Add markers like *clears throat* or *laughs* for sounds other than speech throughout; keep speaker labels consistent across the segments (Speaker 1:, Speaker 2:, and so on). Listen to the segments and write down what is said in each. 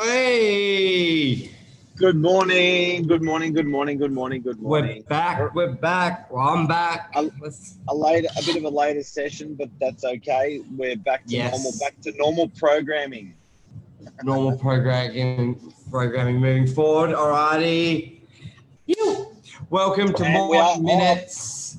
Speaker 1: Hey,
Speaker 2: Good morning, good morning, good morning, good morning, good morning.
Speaker 1: we're back. We're back. Well, I'm back.
Speaker 2: I'll- A later, a bit of a later session, but that's okay. We're back to
Speaker 1: Yes.
Speaker 2: normal, back to normal programming.
Speaker 1: normal programming, programming moving forward. Alrighty. You. Welcome to
Speaker 2: And
Speaker 1: more minutes.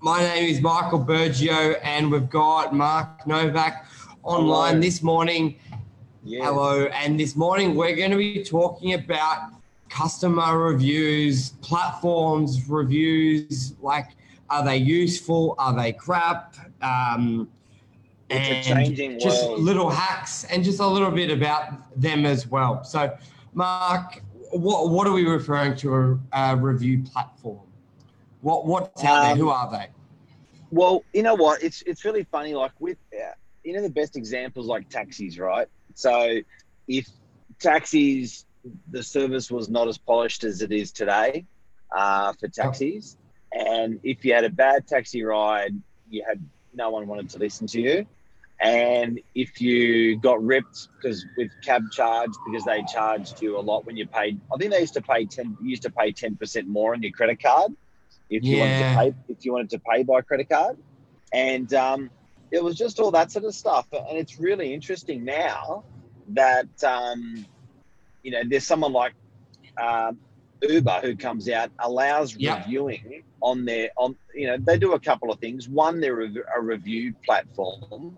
Speaker 1: My name is Michael Bergio, and we've got Mark Novak online
Speaker 2: Hello.
Speaker 1: this morning.
Speaker 2: Yeah.
Speaker 1: Hello. And this morning we're going to be talking about customer reviews, platforms reviews. Like, are they useful? Are they crap? Um,
Speaker 2: It's a changing
Speaker 1: just little hacks and just a little bit about them as well. So, Mark, what what are we referring to a, a review platform? What what's out there?
Speaker 2: Um,
Speaker 1: Who are they?
Speaker 2: Well, you know what? It's it's really funny. Like with, uh, you know, the best examples like taxis, right? So, if taxis, the service was not as polished as it is today uh, for taxis, and if you had a bad taxi ride, you had no one wanted to listen to you. And if you got ripped because with cab charge because they charged you a lot when you paid, I think they used to pay ten, used to pay ten percent more on your credit card if you wanted to pay if you wanted to pay by credit card, and um, it was just all that sort of stuff. And it's really interesting now that um, you know there's someone like um, Uber who comes out allows
Speaker 1: Yeah.
Speaker 2: reviewing on their on you know they do a couple of things. One, they're a, a review platform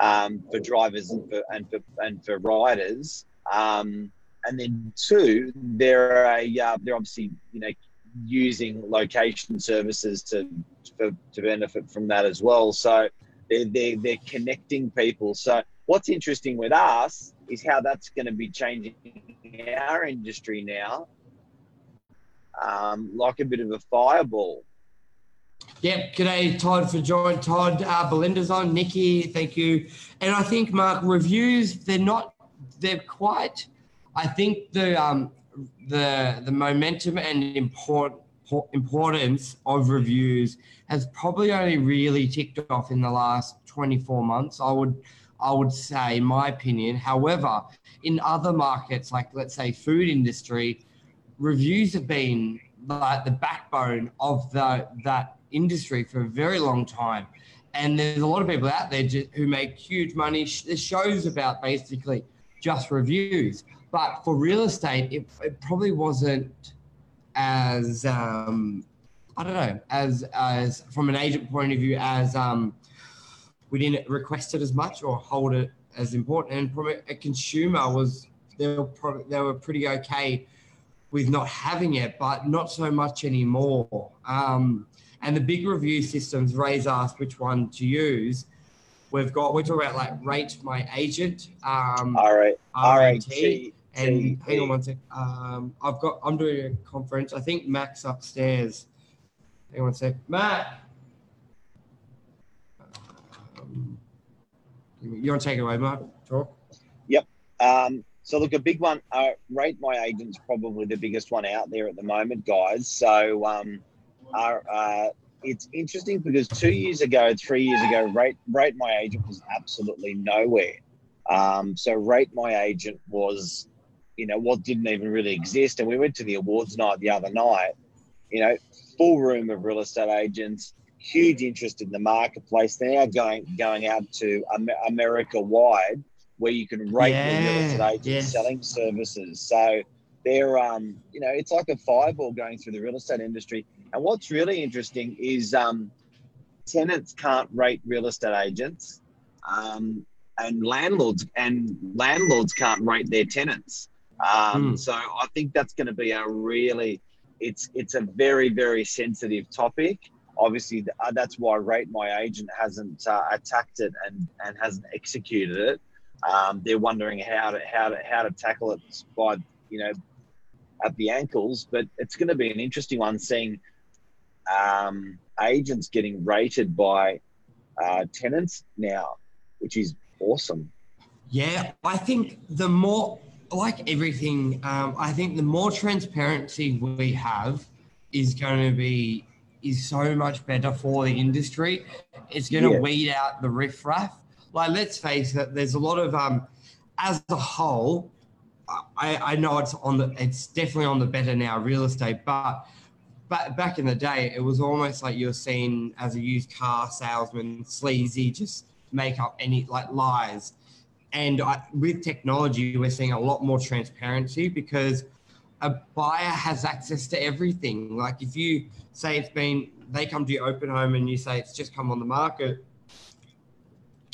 Speaker 2: um, for drivers and for and for and for riders. Um, and then two, they're a uh, they're obviously you know using location services to for, to benefit from that as well. So they're, they're they're connecting people. So what's interesting with us is how that's going to be changing our industry now, um, like a bit of a fireball.
Speaker 1: Yep. G'day, Todd, for joining. Todd, uh, Belinda's on. Nikki, thank you. And I think, Mark, reviews, they're not, they're quite, I think the, um, the, the momentum and import, importance of reviews has probably only really ticked off in the last 24 months. I would, I would say, in my opinion. However, in other markets, like let's say food industry, reviews have been like the backbone of the that industry for a very long time. And there's a lot of people out there ju- who make huge money. There's shows about basically just reviews. But for real estate, it, it probably wasn't as um, I don't know as as from an agent point of view as um, we didn't request it as much or hold it as important. And from a, consumer was they were probably they were pretty okay with not having it, but not so much anymore. Um, and the big review systems, Ray's asked which one to use. We've got we're talking about like rate my agent, um,
Speaker 2: All right, all right.
Speaker 1: RAT, and hang on one sec. Um, I've got I'm doing a conference. I think Mac's upstairs. Hang on one sec, Matt. Um, you want to take it away, Mark? Talk. Yep.
Speaker 2: Um, so look, a big one. Uh, Rate My Agent's probably the biggest one out there at the moment, guys. So um, our, uh, it's interesting because two years ago, three years ago, Rate Rate My Agent was absolutely nowhere. Um, so Rate My Agent was, you know, what didn't even really exist. And we went to the awards night the other night. You know, full room of real estate agents, huge interest in the marketplace. They're now going going out to America wide where you can rate the real estate agents
Speaker 1: yes.
Speaker 2: selling services. So they're, um, you know, it's like a fireball going through the real estate industry. And what's really interesting is um, tenants can't rate real estate agents, um, and landlords and landlords can't rate their tenants. Um,
Speaker 1: Hmm.
Speaker 2: So I think that's going to be a really, it's it's a very very sensitive topic. Obviously, uh, that's why Rate My Agent hasn't uh, attacked it and and hasn't executed it. Um, they're wondering how to how to how to tackle it by you know at the ankles. But it's going to be an interesting one seeing um, agents getting rated by uh, tenants now, which is awesome.
Speaker 1: Yeah, I think the more, like everything, um, I think the more transparency we have is going to be is so much better for the industry. It's going to
Speaker 2: Yeah.
Speaker 1: weed out the riffraff. Like, let's face it, there's a lot of um, as a whole, I, I know it's on the it's definitely on the better now real estate, but but back in the day, it was almost like you were seen as a used car salesman, sleazy, just make up any like lies. And I, with technology, we're seeing a lot more transparency because a buyer has access to everything. Like if you say it's been, they come to your open home and you say it's just come on the market,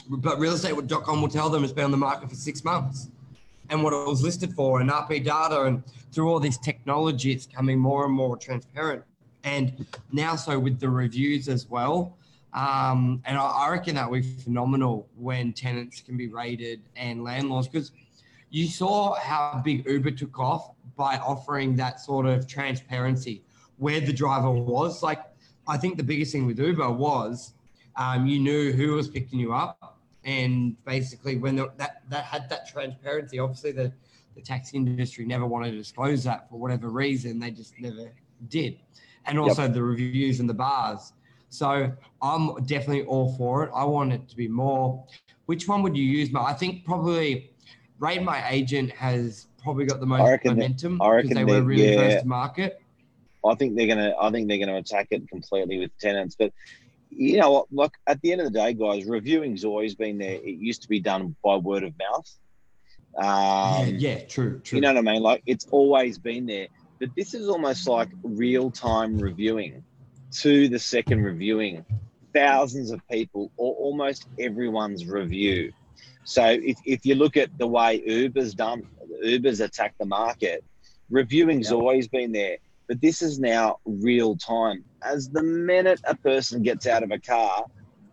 Speaker 1: but realestate.com will tell them it's been on the market for six months and what it was listed for and RP data and through all this technology, it's coming more and more transparent. And now, so with the reviews as well. Um, and I, I reckon that would be phenomenal when tenants can be rated and landlords because you saw how big Uber took off by offering that sort of transparency where the driver was. Like, I think the biggest thing with Uber was um, you knew who was picking you up, and basically when the, that that had that transparency, obviously the the taxi industry never wanted to disclose that for whatever reason. They just never did, and also yep. the reviews and the bars. So I'm definitely all for it. I want it to be more. Which one would you use? I think probably Rate My Agent has probably got the most momentum because they were really yeah, first to market.
Speaker 2: I think they're gonna. I think they're gonna attack it completely with tenants. But you know what? Look, at the end of the day, guys, reviewing's always been there. It used to be done by word of mouth.
Speaker 1: Um, yeah, yeah, true, true.
Speaker 2: You know what I mean? Like it's always been there. But this is almost like real time reviewing to the second reviewing. Thousands of people, or almost everyone's review. So if, if you look at the way Uber's done, Uber's attacked the market, reviewing's yep. always been there. But this is now real time. As the minute a person gets out of a car,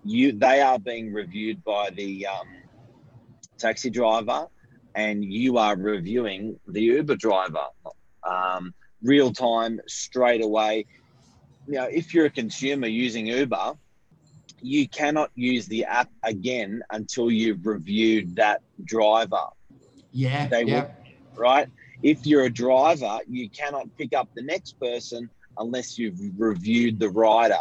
Speaker 2: you they are being reviewed by the um, taxi driver, and you are reviewing the Uber driver. Um, real time, straight away. You know, if you're a consumer using Uber, you cannot use the app again until you've reviewed that driver.
Speaker 1: Yeah. They yeah.
Speaker 2: will, right? If you're a driver, you cannot pick up the next person unless you've reviewed the rider.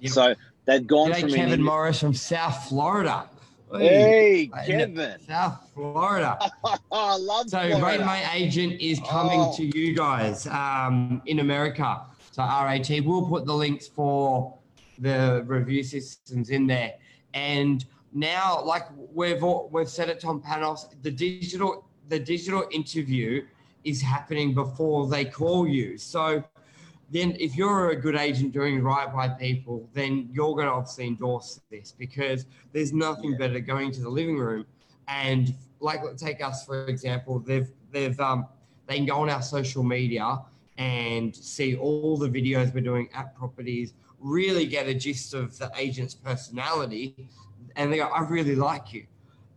Speaker 2: Yep. So they've gone
Speaker 1: G'day,
Speaker 2: from
Speaker 1: Kevin Morris from South Florida.
Speaker 2: Hey, Kevin.
Speaker 1: South Florida. *laughs*
Speaker 2: I love
Speaker 1: So,
Speaker 2: Florida.
Speaker 1: Rate My Agent is coming oh. to you guys um, in America. So, RAT, we'll put the links for the review systems in there. And now, like we've all, we've said it, Tom Panos, the digital the digital interview is happening before they call you. So then, if you're a good agent doing right by people, then you're going to obviously endorse this because there's nothing yeah. better going to the living room and like take us for example, they've they've um they can go on our social media and see all the videos we're doing at properties really get a gist of the agent's personality and they go, I really like you.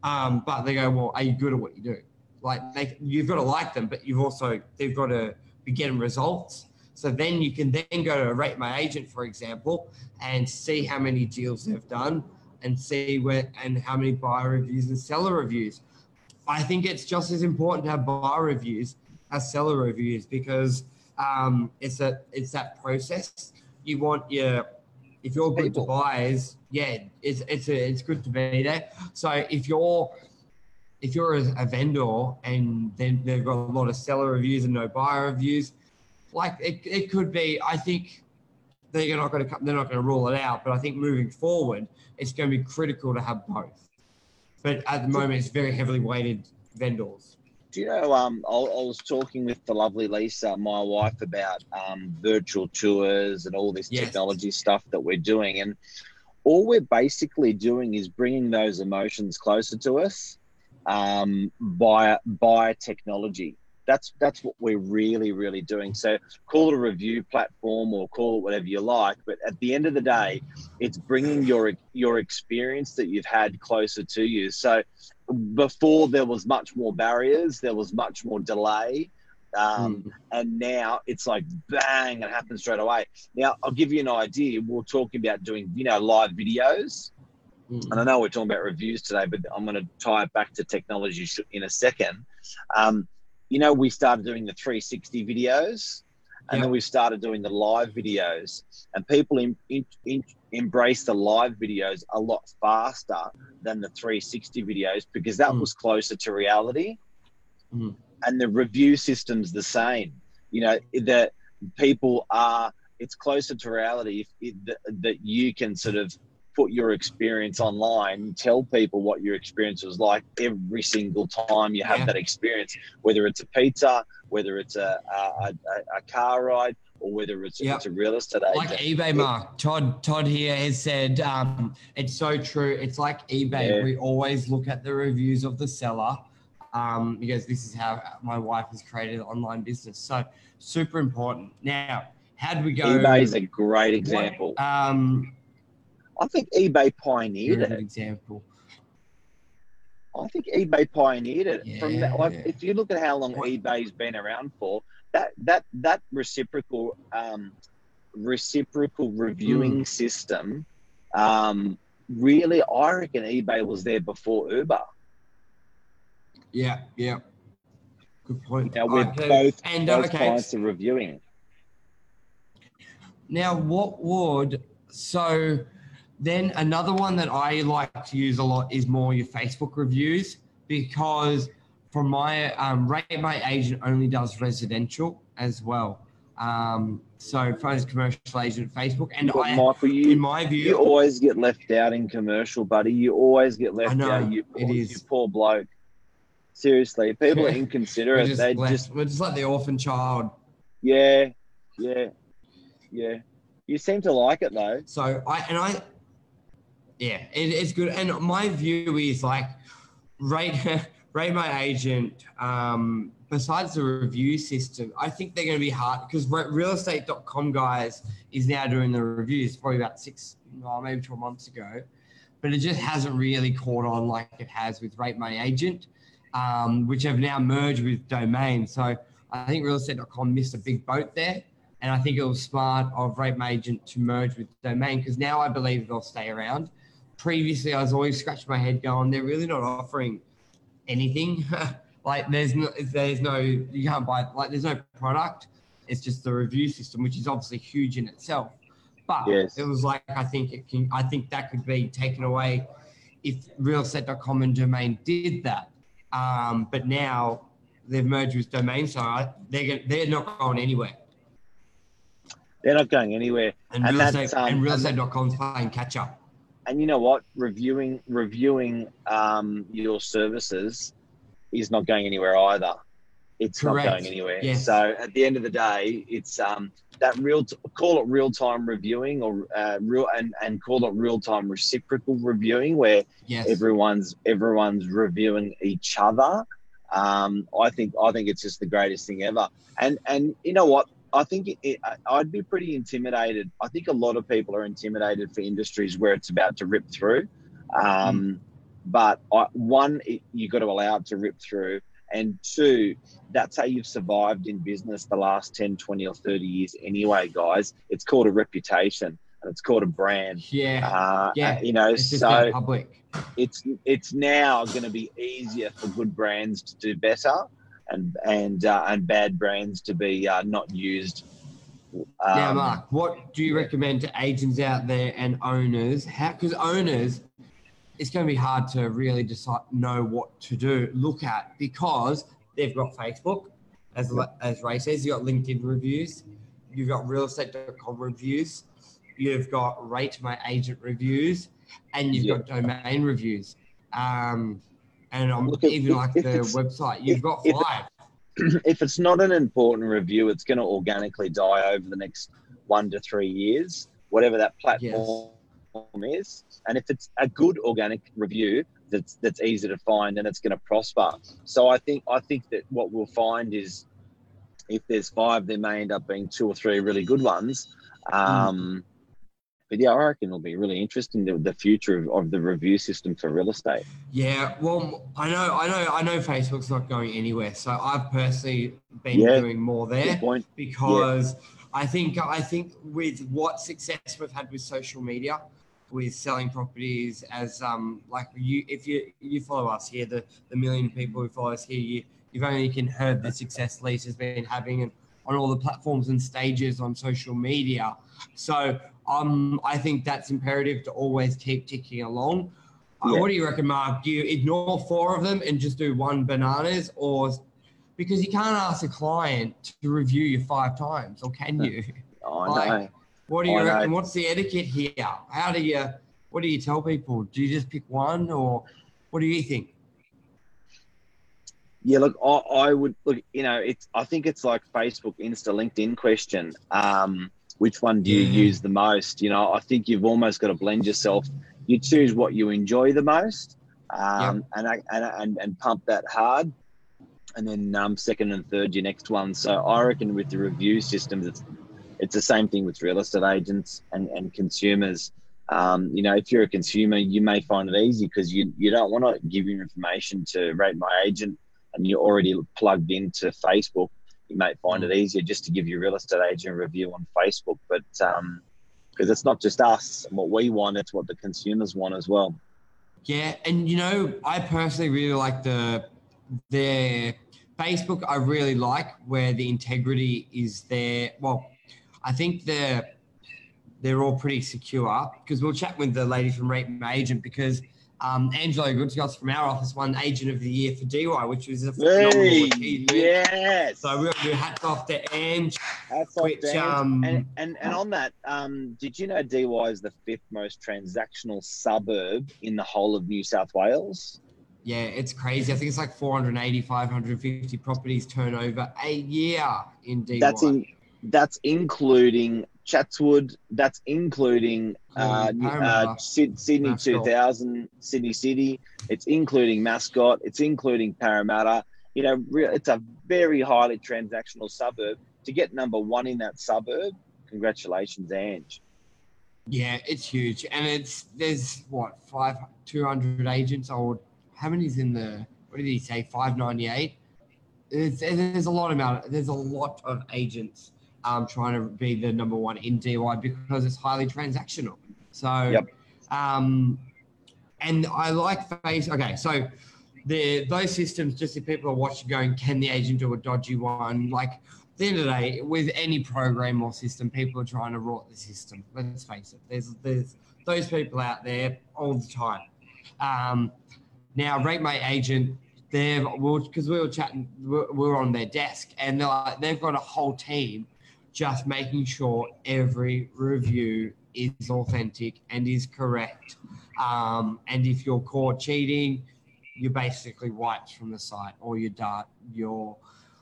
Speaker 1: Um, but they go, well, are you good at what you do? Like they, you've got to like them, but you've also, they've got to be getting results. So then you can then go to rate my agent, for example, and see how many deals they've done and see where and how many buyer reviews and seller reviews. I think it's just as important to have buyer reviews as seller reviews because um, it's a it's that process you want your if you're good People. to buyers, yeah, it's it's a, it's good to be there. So if you're if you're a, a, vendor and then they've got a lot of seller reviews and no buyer reviews, like it, it could be. I think they're not going to they're not going to rule it out, but I think moving forward, it's going to be critical to have both. But at the moment, it's very heavily weighted vendors.
Speaker 2: Do you know? Um, I, I, was talking with the lovely Lisa, my wife, about um, virtual tours and all this yes. technology stuff that we're doing, and all we're basically doing is bringing those emotions closer to us um, by by technology. That's that's what we're really really doing. So call it a review platform or call it whatever you like, but at the end of the day, it's bringing your your experience that you've had closer to you. So before there was much more barriers, there was much more delay. Um, mm. And now it's like bang, it happens straight away. Now, I'll give you an idea. We're talking about doing, you know, live videos. Mm. And I know we're talking about reviews today, but I'm going to tie it back to technology in a second. Um, you know, we started doing the 360 videos and then we started doing the live videos and people in, in, in, embrace the live videos a lot faster than the 360 videos because that mm. was closer to reality
Speaker 1: mm.
Speaker 2: and the review system's the same. You know that people are. It's closer to reality if it, that, that you can sort of put your experience online, tell people what your experience was like every single time you have
Speaker 1: Yeah.
Speaker 2: that experience, whether it's a pizza, whether it's a a, a, a car ride, or whether it's,
Speaker 1: Yep.
Speaker 2: it's a real estate
Speaker 1: like eBay, Mark. Todd, Todd here has said um, it's so true. It's like eBay.
Speaker 2: Yeah.
Speaker 1: We always look at the reviews of the seller um, because this is how my wife has created an online business. So super important. Now, how do we go?
Speaker 2: eBay is a great example.
Speaker 1: Um,
Speaker 2: I think eBay pioneered it.
Speaker 1: example.
Speaker 2: I think eBay pioneered it. From that, like,
Speaker 1: Yeah.
Speaker 2: if you look at how long eBay's been around for, that that that reciprocal um, reciprocal reviewing
Speaker 1: Mm.
Speaker 2: system, um, really, I reckon eBay was there before Uber.
Speaker 1: Yeah, yeah. Good point.
Speaker 2: Now we're
Speaker 1: Alright, so-
Speaker 2: both
Speaker 1: and
Speaker 2: both
Speaker 1: okay.
Speaker 2: clients are reviewing.
Speaker 1: Now, what would so then another one that I like to use a lot is more your Facebook reviews because from my um, rate my agent only does residential as well. Um, so phones commercial agent Facebook and
Speaker 2: But
Speaker 1: I
Speaker 2: Michael,
Speaker 1: in my view, you
Speaker 2: always get left out in commercial, buddy. You always get left
Speaker 1: know,
Speaker 2: out. You,
Speaker 1: it
Speaker 2: poor,
Speaker 1: is.
Speaker 2: you poor bloke. Seriously, people are *laughs* inconsiderate.
Speaker 1: just,
Speaker 2: they
Speaker 1: left-
Speaker 2: just
Speaker 1: we're just like the orphan child.
Speaker 2: Yeah, yeah, yeah. You seem to like it though.
Speaker 1: So I and I, yeah, it, it's good. And my view is like, rate *laughs* rate my agent. Um, besides the review system, I think they're going to be hard because realestate.com guys is now doing the reviews probably about six, well, maybe twelve months ago, but it just hasn't really caught on like it has with Rate My Agent, um, which have now merged with Domain. So I think realestate.com missed a big boat there. And I think it was smart of Rate My Agent to merge with Domain because now I believe they'll stay around. Previously, I was always scratching my head going, they're really not offering anything. *laughs* like there's no, there's no, you can't buy, like there's no product. It's just the review system, which is obviously huge in itself. But
Speaker 2: Yes.
Speaker 1: it was like, I think it can, I think that could be taken away if realestate.com and Domain did that. Um, but now they've merged with Domain, so I, they're, they're not going anywhere.
Speaker 2: They're not going anywhere.
Speaker 1: And,
Speaker 2: And
Speaker 1: real estate,
Speaker 2: um,
Speaker 1: and
Speaker 2: and-
Speaker 1: realestate.com's playing catch up.
Speaker 2: And you know what? Reviewing reviewing um, your services is not going anywhere either. It's
Speaker 1: Correct.
Speaker 2: not going anywhere.
Speaker 1: Yes.
Speaker 2: So at the end of the day, it's um, that real t- call it real time reviewing or uh, real and, and call it real time reciprocal reviewing where
Speaker 1: Yes.
Speaker 2: everyone's everyone's reviewing each other. Um, I think I think it's just the greatest thing ever. And and you know what? I think it, it, I'd be pretty intimidated. I think a lot of people are intimidated for industries where it's about to rip through. Um, But I, one, it, you got to allow it to rip through. And two, that's how you've survived in business the last 10, 20, or 30 years anyway, guys. It's called a reputation and it's called a brand.
Speaker 1: yeah.
Speaker 2: Uh,
Speaker 1: Yeah,
Speaker 2: You know,
Speaker 1: It's
Speaker 2: so
Speaker 1: so, public.
Speaker 2: it's it's now going to be easier for good brands to do better and and uh, and bad brands to be uh, not used.
Speaker 1: now,
Speaker 2: Um,
Speaker 1: Mark, what do you recommend to agents out there and owners? How because owners, it's going to be hard to really decide know what to do, look at because they've got Facebook, as as Ray says, you've got LinkedIn reviews, you've got realestate.com reviews, you've got Rate My Agent reviews, and you've
Speaker 2: Yeah.
Speaker 1: got domain reviews. Um, and I'm
Speaker 2: Look, if-
Speaker 1: even like
Speaker 2: if
Speaker 1: the website, you've
Speaker 2: if-
Speaker 1: got five. *clears throat*
Speaker 2: if it's not an important review, it's going to organically die over the next one to three years, whatever that platform is. And if it's a good organic review that's that's easy to find, and it's going to prosper. So I think I think that what we'll find is if there's five, there may end up being two or three really good ones. Um, But yeah, I reckon it'll be really interesting the, the future of, of the review system for real estate.
Speaker 1: Yeah, well, I know, I know, I know Facebook's not going anywhere. So I've personally been
Speaker 2: Yeah.
Speaker 1: doing more there because I think I think with what success we've had with social media, with selling properties as um like you if you you follow us here, the the million people who follow us here, you you've only can heard the success Lisa's been having and on all the platforms and stages on social media. So um I think that's imperative to always keep ticking along. Uh,
Speaker 2: Yeah.
Speaker 1: what do you reckon, Mark? Do you ignore four of them and just do one bananas, or because you can't ask a client to review you five times, or can *laughs* you?
Speaker 2: I
Speaker 1: Like,
Speaker 2: know.
Speaker 1: What do you
Speaker 2: I know.
Speaker 1: reckon? What's the etiquette here? How do you? What do you tell people? Do you just pick one, or what do you think?
Speaker 2: Yeah, look, I, I would look. You know, it's. I think it's like Facebook, Insta, LinkedIn question. Um, which one do you
Speaker 1: Yeah.
Speaker 2: use the most? You know, I think you've almost got to blend yourself. You choose what you enjoy the most, um, and, and and and pump that hard, and then um, second and third your next one. So I reckon with the review systems, it's it's the same thing with real estate agents and and consumers. Um, you know, if you're a consumer, you may find it easy because you you don't want to give your information to rate my agent and you're already plugged into Facebook, may find it easier just to give your real estate agent a review on Facebook. But um, because it's not just us and what we want, it's what the consumers want as well.
Speaker 1: Yeah, and you know, I personally really like the the Facebook. I really like where the integrity is there. Well, I think they're they're all pretty secure because we'll chat with the lady from Rate My Agent because um, Angela Goodscott's from our office won Agent of the Year for Dee Why, which was a phenomenal
Speaker 2: Hey,
Speaker 1: achievement.
Speaker 2: yes.
Speaker 1: So we'll do hats off to Ange.
Speaker 2: Hats off,
Speaker 1: which,
Speaker 2: Dan.
Speaker 1: um,
Speaker 2: and, and and on that, um, did you know Dee Why is the fifth most transactional suburb in the whole of New South Wales?
Speaker 1: Yeah, it's crazy. I think it's like 480, 550 properties turnover a year in Dee Why.
Speaker 2: That's in that's including Chatswood. That's including uh,
Speaker 1: Including
Speaker 2: uh, Sydney
Speaker 1: Mascot.
Speaker 2: 2000, Sydney City. It's including Mascot. It's including Parramatta. You know, it's a very highly transactional suburb. To get number one in that suburb, congratulations, Ange.
Speaker 1: Yeah, it's huge, and it's there's what five two hundred agents. Or how many's in the? What did he say? Five ninety eight. There's, there's a lot amount. There's a lot of agents um, trying to be the number one in Dee Why because it's highly transactional. So,
Speaker 2: Yep.
Speaker 1: um, and I like face. Okay, so the those systems, just if people are watching, going, can the agent do a dodgy one? Like at the end of the day, with any program or system, people are trying to rot the system. Let's face it. There's there's those people out there all the time. Um, now, rate my agent. They've because we were chatting, we we were on their desk, and they're like, they've got a whole team just making sure every review is authentic and is correct. Um, and if you're caught cheating, you're basically wiped from the site or your dart your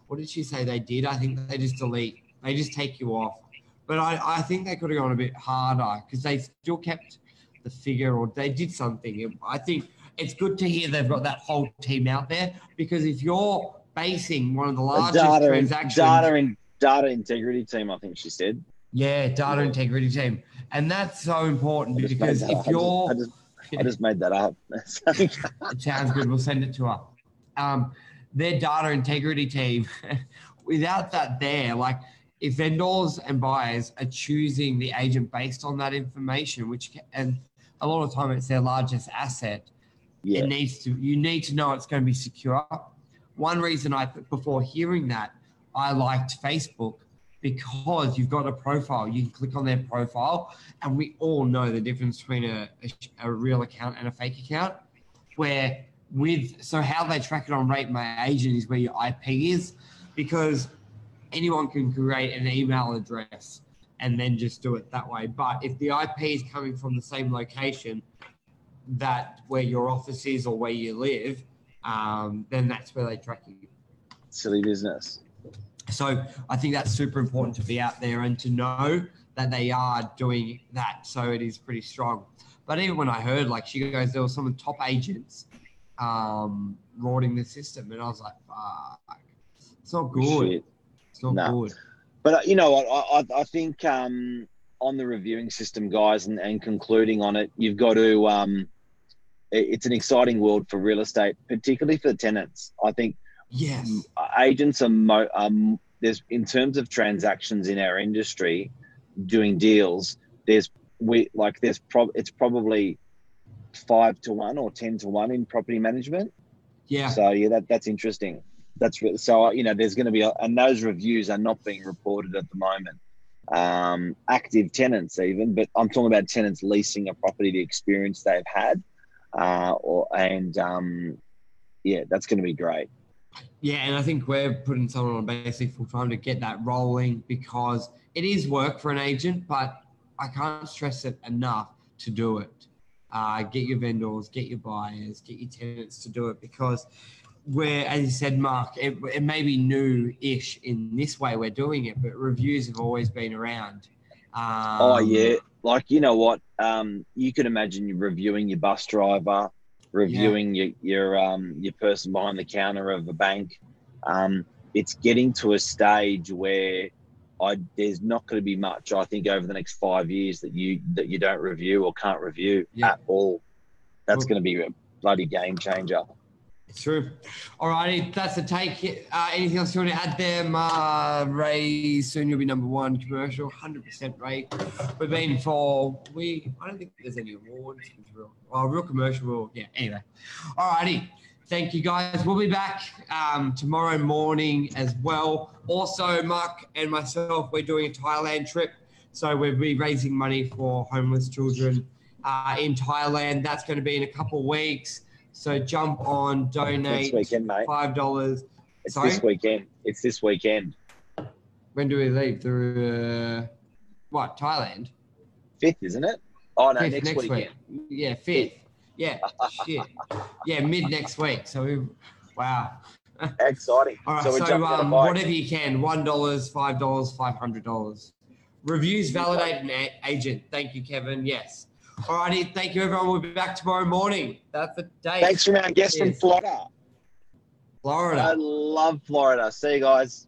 Speaker 1: what did she say they did? I think they just delete. They just take you off. But I, I think they could have gone a bit harder because they still kept the figure or they did something. I think it's good to hear they've got that whole team out there because if you're basing one of the largest
Speaker 2: data,
Speaker 1: transactions,
Speaker 2: data, in, data integrity team, I think she said.
Speaker 1: yeah, data integrity team, and that's so important because if you're
Speaker 2: I just, I just, I just made that up. *laughs*
Speaker 1: It sounds good. We'll send it to her. Um, their data integrity team, *laughs* without that there, like if vendors and buyers are choosing the agent based on that information, which and a lot of time it's their largest asset,
Speaker 2: yeah.
Speaker 1: it needs to you need to know it's going to be secure. One reason I before hearing that I liked Facebook because you've got a profile. You can click on their profile, and we all know the difference between a, a, a real account and a fake account. Where with so how they track it on Rate My Agent is where your IP is, because anyone can create an email address and then just do it that way. But if the IP is coming from the same location that where your office is or where you live, um, then that's where they track you.
Speaker 2: Silly business.
Speaker 1: So I think that's super important to be out there and to know that they are doing that. So it is pretty strong. But even when I heard, like she goes, there were some of the top agents um, rorting the system, and I was like, fuck, it's not good.
Speaker 2: Shit.
Speaker 1: It's not
Speaker 2: No.
Speaker 1: good.
Speaker 2: But uh, you know what? I, I, I think um, on the reviewing system, guys, and, and concluding on it, you've got to. Um, it- it's an exciting world for real estate, particularly for the tenants. I think
Speaker 1: Yes.
Speaker 2: uh, agents are mo- um, there's in terms of transactions in our industry, doing deals. There's we like there's prob it's probably five to one or ten to one in property management.
Speaker 1: Yeah.
Speaker 2: So yeah, that that's interesting. That's re- so you know there's going to be a, and those reviews are not being reported at the moment. Um, active tenants even, but I'm talking about tenants leasing a property, the experience they've had, uh, or and um, yeah, that's going to be great.
Speaker 1: Yeah, and I think we're putting someone on basically full time to get that rolling because it is work for an agent, but I can't stress it enough to do it. Uh, get your vendors, get your buyers, get your tenants to do it because we're, as you said, Mark, it, it may be new ish in this way we're doing it, but reviews have always been around. Um,
Speaker 2: oh, yeah. Like, you know what? Um, you can imagine you reviewing your bus driver, reviewing yeah. your, your, um, your person behind the counter of a bank. Um, it's getting to a stage where I there's not going to be much. I think over the next five years that you that you don't review or can't review yeah. at all. That's well, going to be a bloody game changer.
Speaker 1: True. All righty, that's the take. Uh, anything else you want to add there, uh, Ray? Soon you'll be number one commercial, hundred percent rate. We've been for we. I don't think there's any awards. Real, oh, real commercial. Yeah. Anyway, all righty. Thank you guys. We'll be back um, tomorrow morning as well. Also, Mark and myself, we're doing a Thailand trip. So we'll be raising money for homeless children uh, in Thailand. That's going to be in a couple weeks. So jump on, donate.
Speaker 2: This weekend, mate.
Speaker 1: Five dollars.
Speaker 2: It's Sorry? this weekend. It's this weekend.
Speaker 1: When do we leave? Through uh, what? Thailand.
Speaker 2: Fifth, isn't it? Oh no, fifth, next, next weekend.
Speaker 1: Week. Yeah, fifth. Yeah, shit. Yeah, mid next week. So, we, wow.
Speaker 2: Exciting.
Speaker 1: All right, so, so um, whatever you can, one dollars, five dollars, five hundred dollars. Reviews validate an agent. Thank you, Kevin. Yes. All righty. Thank you, everyone. We'll be back tomorrow morning. That's the date.
Speaker 2: Thanks from our guest from Florida.
Speaker 1: Florida.
Speaker 2: I love Florida. See you guys.